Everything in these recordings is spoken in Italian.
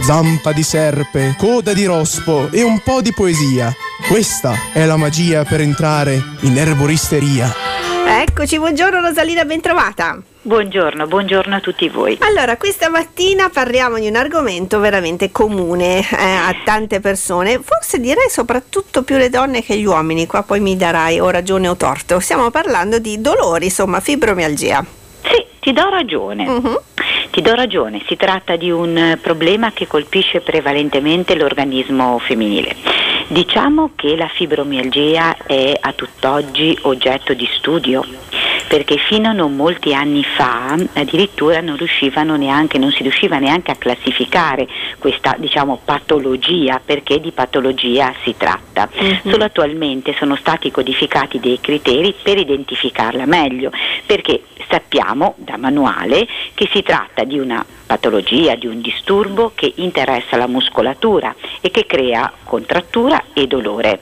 zampa di serpe, coda di rospo e un po' di poesia. Questa è la magia per entrare in erboristeria. Eccoci, buongiorno Rosalina, ben trovata. Buongiorno, buongiorno a tutti voi. Allora, questa mattina parliamo di un argomento veramente comune eh, a tante persone, forse direi soprattutto più le donne che gli uomini, qua poi mi darai o ragione o torto. Stiamo parlando di dolori, insomma, fibromialgia. Sì, ti do ragione. Uh-huh. Ti do ragione, si tratta di un problema che colpisce prevalentemente l'organismo femminile. Diciamo che la fibromialgia è a tutt'oggi oggetto di studio perché fino a non molti anni fa addirittura non riuscivano neanche, non si riusciva neanche a classificare questa diciamo, patologia, perché di patologia si tratta. Uh-huh. Solo attualmente sono stati codificati dei criteri per identificarla meglio, perché sappiamo da manuale che si tratta di una patologia, di un disturbo che interessa la muscolatura e che crea contrattura e dolore.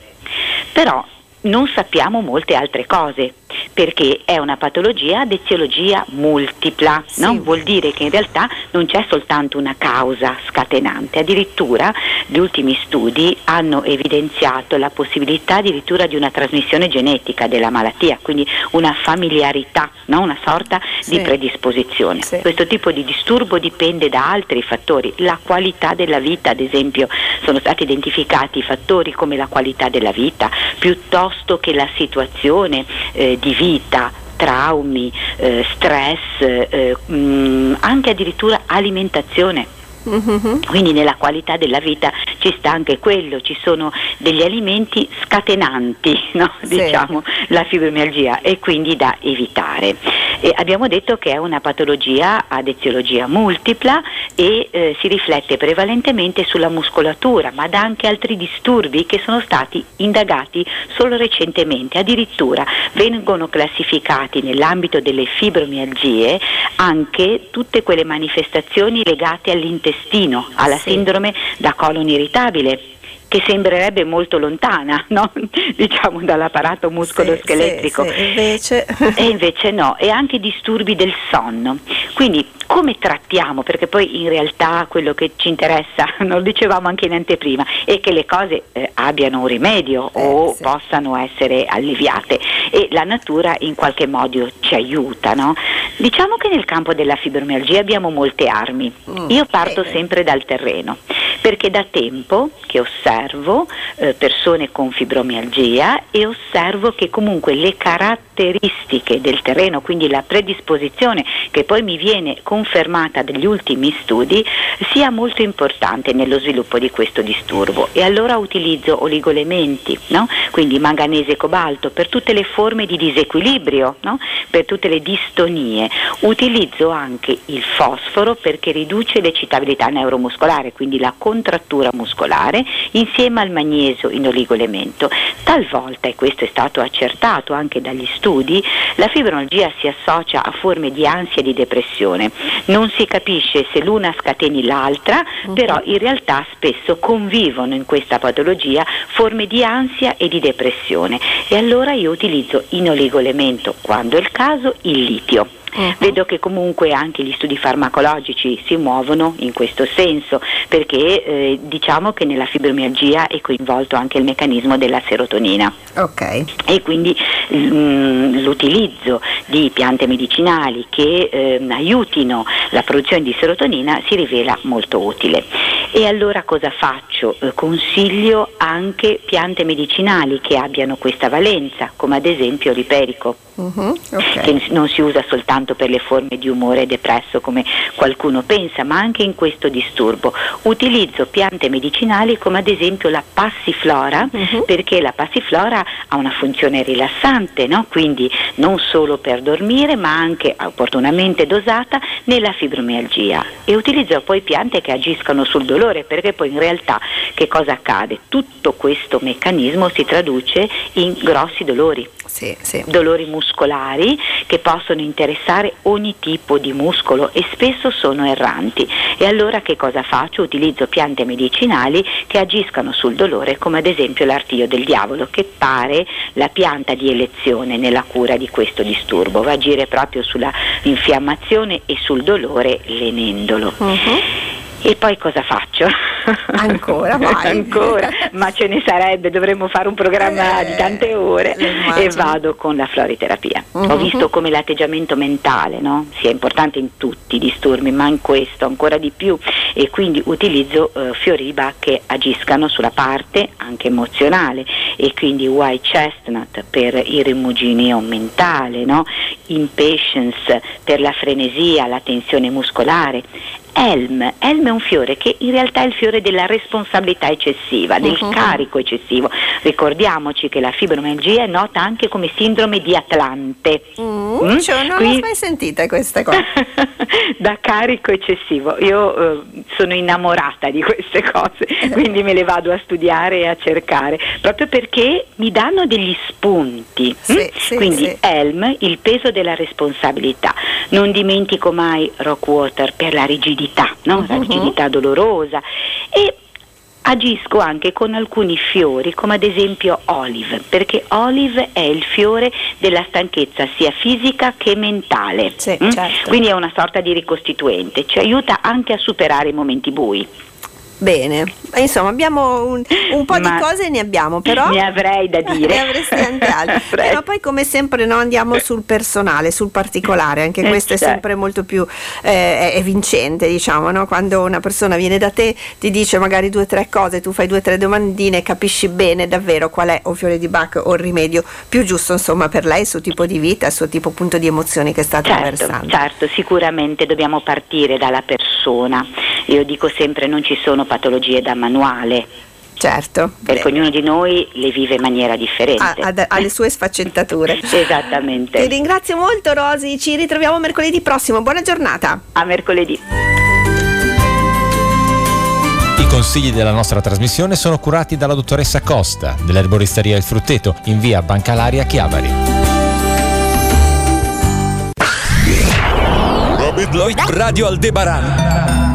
Però non sappiamo molte altre cose perché è una patologia ad eziologia multipla, sì. no? vuol dire che in realtà non c'è soltanto una causa scatenante, addirittura gli ultimi studi hanno evidenziato la possibilità addirittura di una trasmissione genetica della malattia, quindi una familiarità, no? una sorta sì. di predisposizione. Sì. Questo tipo di disturbo dipende da altri fattori, la qualità della vita ad esempio, sono stati identificati fattori come la qualità della vita piuttosto che la situazione eh, di vita, traumi, eh, stress, eh, mh, mm, anche addirittura alimentazione. Mm-hmm. Quindi nella qualità della vita ci sta anche quello, ci sono degli alimenti scatenanti no? sì. diciamo, la fibromialgia e quindi da evitare. E abbiamo detto che è una patologia ad eziologia multipla e eh, si riflette prevalentemente sulla muscolatura, ma da anche altri disturbi che sono stati indagati solo recentemente. Addirittura vengono classificati nell'ambito delle fibromialgie anche tutte quelle manifestazioni legate all'intestino, alla sì. sindrome da colon irritabile che sembrerebbe molto lontana no? diciamo dall'apparato muscolo-scheletrico sì, sì, invece... e invece no e anche disturbi del sonno. Quindi come trattiamo? Perché poi in realtà quello che ci interessa lo dicevamo anche in anteprima è che le cose eh, abbiano un rimedio eh, o sì. possano essere alleviate. E la natura in qualche modo ci aiuta no? diciamo che nel campo della fibromialgia abbiamo molte armi. Mm, io parto sempre dal terreno perché da tempo che osservo eh, persone con fibromialgia e osservo che comunque le caratteristiche del terreno, quindi la predisposizione che poi mi viene confermata dagli ultimi studi, sia molto importante nello sviluppo di questo disturbo e allora utilizzo oligolementi, no? quindi manganese e cobalto per tutte le forme di disequilibrio, no? per tutte le distonie. Utilizzo anche il fosforo perché riduce l'eccitabilità neuromuscolare, quindi la contrattura muscolare insieme al magnesio in oligoelemento. Talvolta, e questo è stato accertato anche dagli studi, la fibromialgia si associa a forme di ansia e di depressione. Non si capisce se l'una scateni l'altra, uh-huh. però in realtà spesso convivono in questa patologia forme di ansia e di depressione. E allora io utilizzo in oligoelemento, quando è il caso, il litio. Uh-huh. Vedo che comunque anche gli studi farmacologici si muovono in questo senso, perché eh, diciamo che nella fibromialgia è coinvolto anche il meccanismo della serotonina. Okay. E quindi mh, mm, l'utilizzo di piante medicinali che eh, aiutino la produzione di serotonina si rivela molto utile. E allora cosa faccio? Eh, consiglio anche piante medicinali che abbiano questa valenza, come ad esempio l'iperico. Uh-huh, okay. che non si usa soltanto per le forme di umore depresso come qualcuno pensa, ma anche in questo disturbo. Utilizzo piante medicinali come ad esempio la passiflora, uh-huh. perché la passiflora ha una funzione rilassante, no? quindi non solo per dormire, ma anche opportunamente dosata nella fibromialgia. E utilizzo poi piante che agiscono sul dolore, perché poi in realtà che cosa accade? Tutto questo meccanismo si traduce in grossi dolori sì, sì. dolori muscolari che possono interessare ogni tipo di muscolo e spesso sono erranti. E allora che cosa faccio? Utilizzo piante medicinali che agiscano sul dolore, come ad esempio l'artiglio del diavolo, che pare la pianta di elezione nella cura di questo disturbo, va a agire proprio sulla infiammazione e sul dolore lenendolo. Uh-huh. E poi cosa faccio? Ancora. Ancora, ma ce ne sarebbe, dovremmo fare un programma eh, di tante ore e vado con la floriterapia. Uh-huh. Ho mhm. visto come l'atteggiamento mentale no? sia importante in tutti i disturbi, ma in questo ancora di più e quindi utilizzo uh, fiori di Bach che agiscano sulla parte anche emozionale e quindi white chestnut per il rimuginio mentale, no? impatience per la frenesia, la tensione muscolare Elm. Elm è un fiore che in realtà è il fiore della responsabilità eccessiva, del uh-huh. carico eccessivo. Ricordiamoci che la fibromialgia è nota anche come sindrome di Atlante. Mm, mm? Cioè non Quindi... l'ho mai sentita questa cosa. da carico eccessivo. Io eh, sono innamorata di queste cose, quindi me le vado a studiare e a cercare, proprio perché mi danno degli spunti. Sì, mm? sì, Quindi sì. Elm, il peso della responsabilità. Non dimentico mai Rockwater per la rigidità rigidità, no? la uh-huh. dolorosa e agisco anche con alcuni fiori come ad esempio olive perché olive è il fiore della stanchezza sia fisica che mentale sì, mm? certo. quindi è una sorta di ricostituente ci aiuta anche a superare i momenti bui Bene, insomma abbiamo un, un po' Ma di cose ne abbiamo, però ne avrei da dire. ne avresti anche altre. però poi come sempre no, andiamo sul personale, sul particolare, anche eh, questo è certo. sempre molto più eh, è vincente, diciamo, no? quando una persona viene da te, ti dice magari due o tre cose, tu fai due o tre domandine, capisci bene davvero qual è o fiore di Bach o il rimedio più giusto insomma per lei, il suo tipo di vita, il suo tipo appunto di emozioni che sta certo, attraversando. Certo, sicuramente dobbiamo partire dalla persona. Io dico sempre non ci sono patologie da manuale. Certo. Perché Beh. ognuno di noi le vive in maniera differente. Ha, ha, ha le sue sfaccettature. Esattamente. Ti ringrazio molto Rosi, ci ritroviamo mercoledì prossimo. Buona giornata. A mercoledì. I consigli della nostra trasmissione sono curati dalla dottoressa Costa dell'erboristeria Il Frutteto in via Bancalaria Chiavari. Radio Aldebaran